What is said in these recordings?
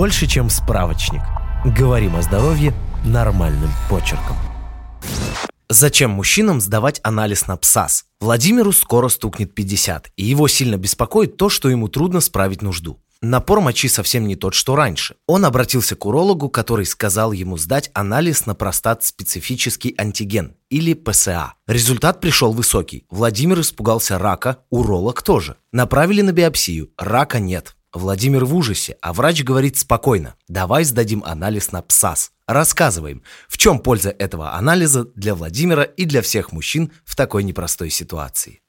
больше, чем справочник. Говорим о здоровье нормальным почерком. Зачем мужчинам сдавать анализ на ПСАС? Владимиру скоро стукнет 50, и его сильно беспокоит то, что ему трудно справить нужду. Напор мочи совсем не тот, что раньше. Он обратился к урологу, который сказал ему сдать анализ на простат-специфический антиген, или ПСА. Результат пришел высокий. Владимир испугался рака, уролог тоже. Направили на биопсию, рака нет. Владимир в ужасе, а врач говорит спокойно. Давай сдадим анализ на ПСАС. Рассказываем, в чем польза этого анализа для Владимира и для всех мужчин в такой непростой ситуации.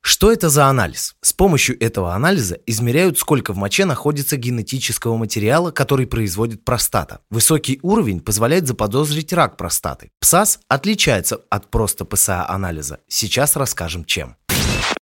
Что это за анализ? С помощью этого анализа измеряют, сколько в моче находится генетического материала, который производит простата. Высокий уровень позволяет заподозрить рак простаты. ПСАС отличается от просто ПСА-анализа. Сейчас расскажем чем.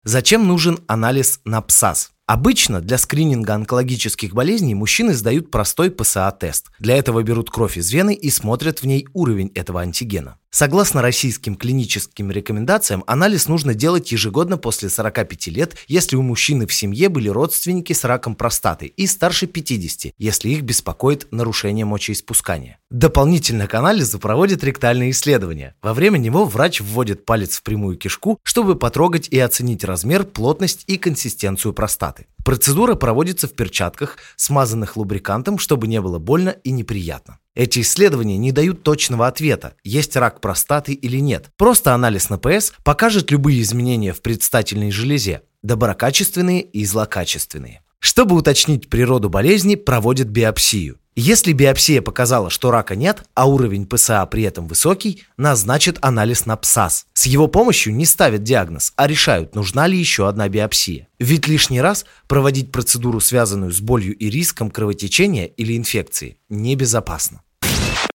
Зачем нужен анализ на ПСАС? Обычно для скрининга онкологических болезней мужчины сдают простой ПСА-тест. Для этого берут кровь из вены и смотрят в ней уровень этого антигена. Согласно российским клиническим рекомендациям, анализ нужно делать ежегодно после 45 лет, если у мужчины в семье были родственники с раком простаты, и старше 50, если их беспокоит нарушение мочеиспускания. Дополнительно к анализу проводят ректальные исследования. Во время него врач вводит палец в прямую кишку, чтобы потрогать и оценить размер, плотность и консистенцию простаты. Процедура проводится в перчатках, смазанных лубрикантом, чтобы не было больно и неприятно. Эти исследования не дают точного ответа, есть рак простаты или нет. Просто анализ на ПС покажет любые изменения в предстательной железе, доброкачественные и злокачественные. Чтобы уточнить природу болезни, проводят биопсию. Если биопсия показала, что рака нет, а уровень ПСА при этом высокий, назначат анализ на ПСАС. С его помощью не ставят диагноз, а решают, нужна ли еще одна биопсия. Ведь лишний раз проводить процедуру, связанную с болью и риском кровотечения или инфекции, небезопасно.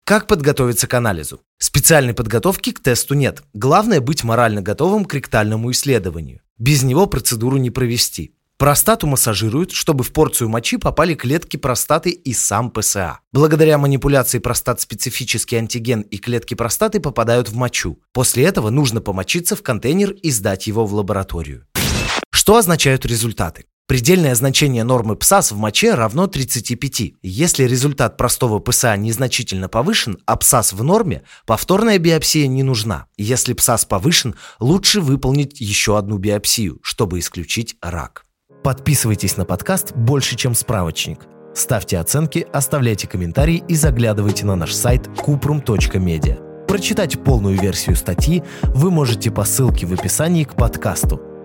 Как подготовиться к анализу? Специальной подготовки к тесту нет. Главное быть морально готовым к ректальному исследованию. Без него процедуру не провести. Простату массажируют, чтобы в порцию мочи попали клетки простаты и сам ПСА. Благодаря манипуляции простат-специфический антиген и клетки простаты попадают в мочу. После этого нужно помочиться в контейнер и сдать его в лабораторию. Что означают результаты? Предельное значение нормы ПСАС в моче равно 35. Если результат простого ПСА незначительно повышен, а ПСАС в норме, повторная биопсия не нужна. Если ПСАС повышен, лучше выполнить еще одну биопсию, чтобы исключить рак. Подписывайтесь на подкаст «Больше, чем справочник». Ставьте оценки, оставляйте комментарии и заглядывайте на наш сайт kuprum.media. Прочитать полную версию статьи вы можете по ссылке в описании к подкасту.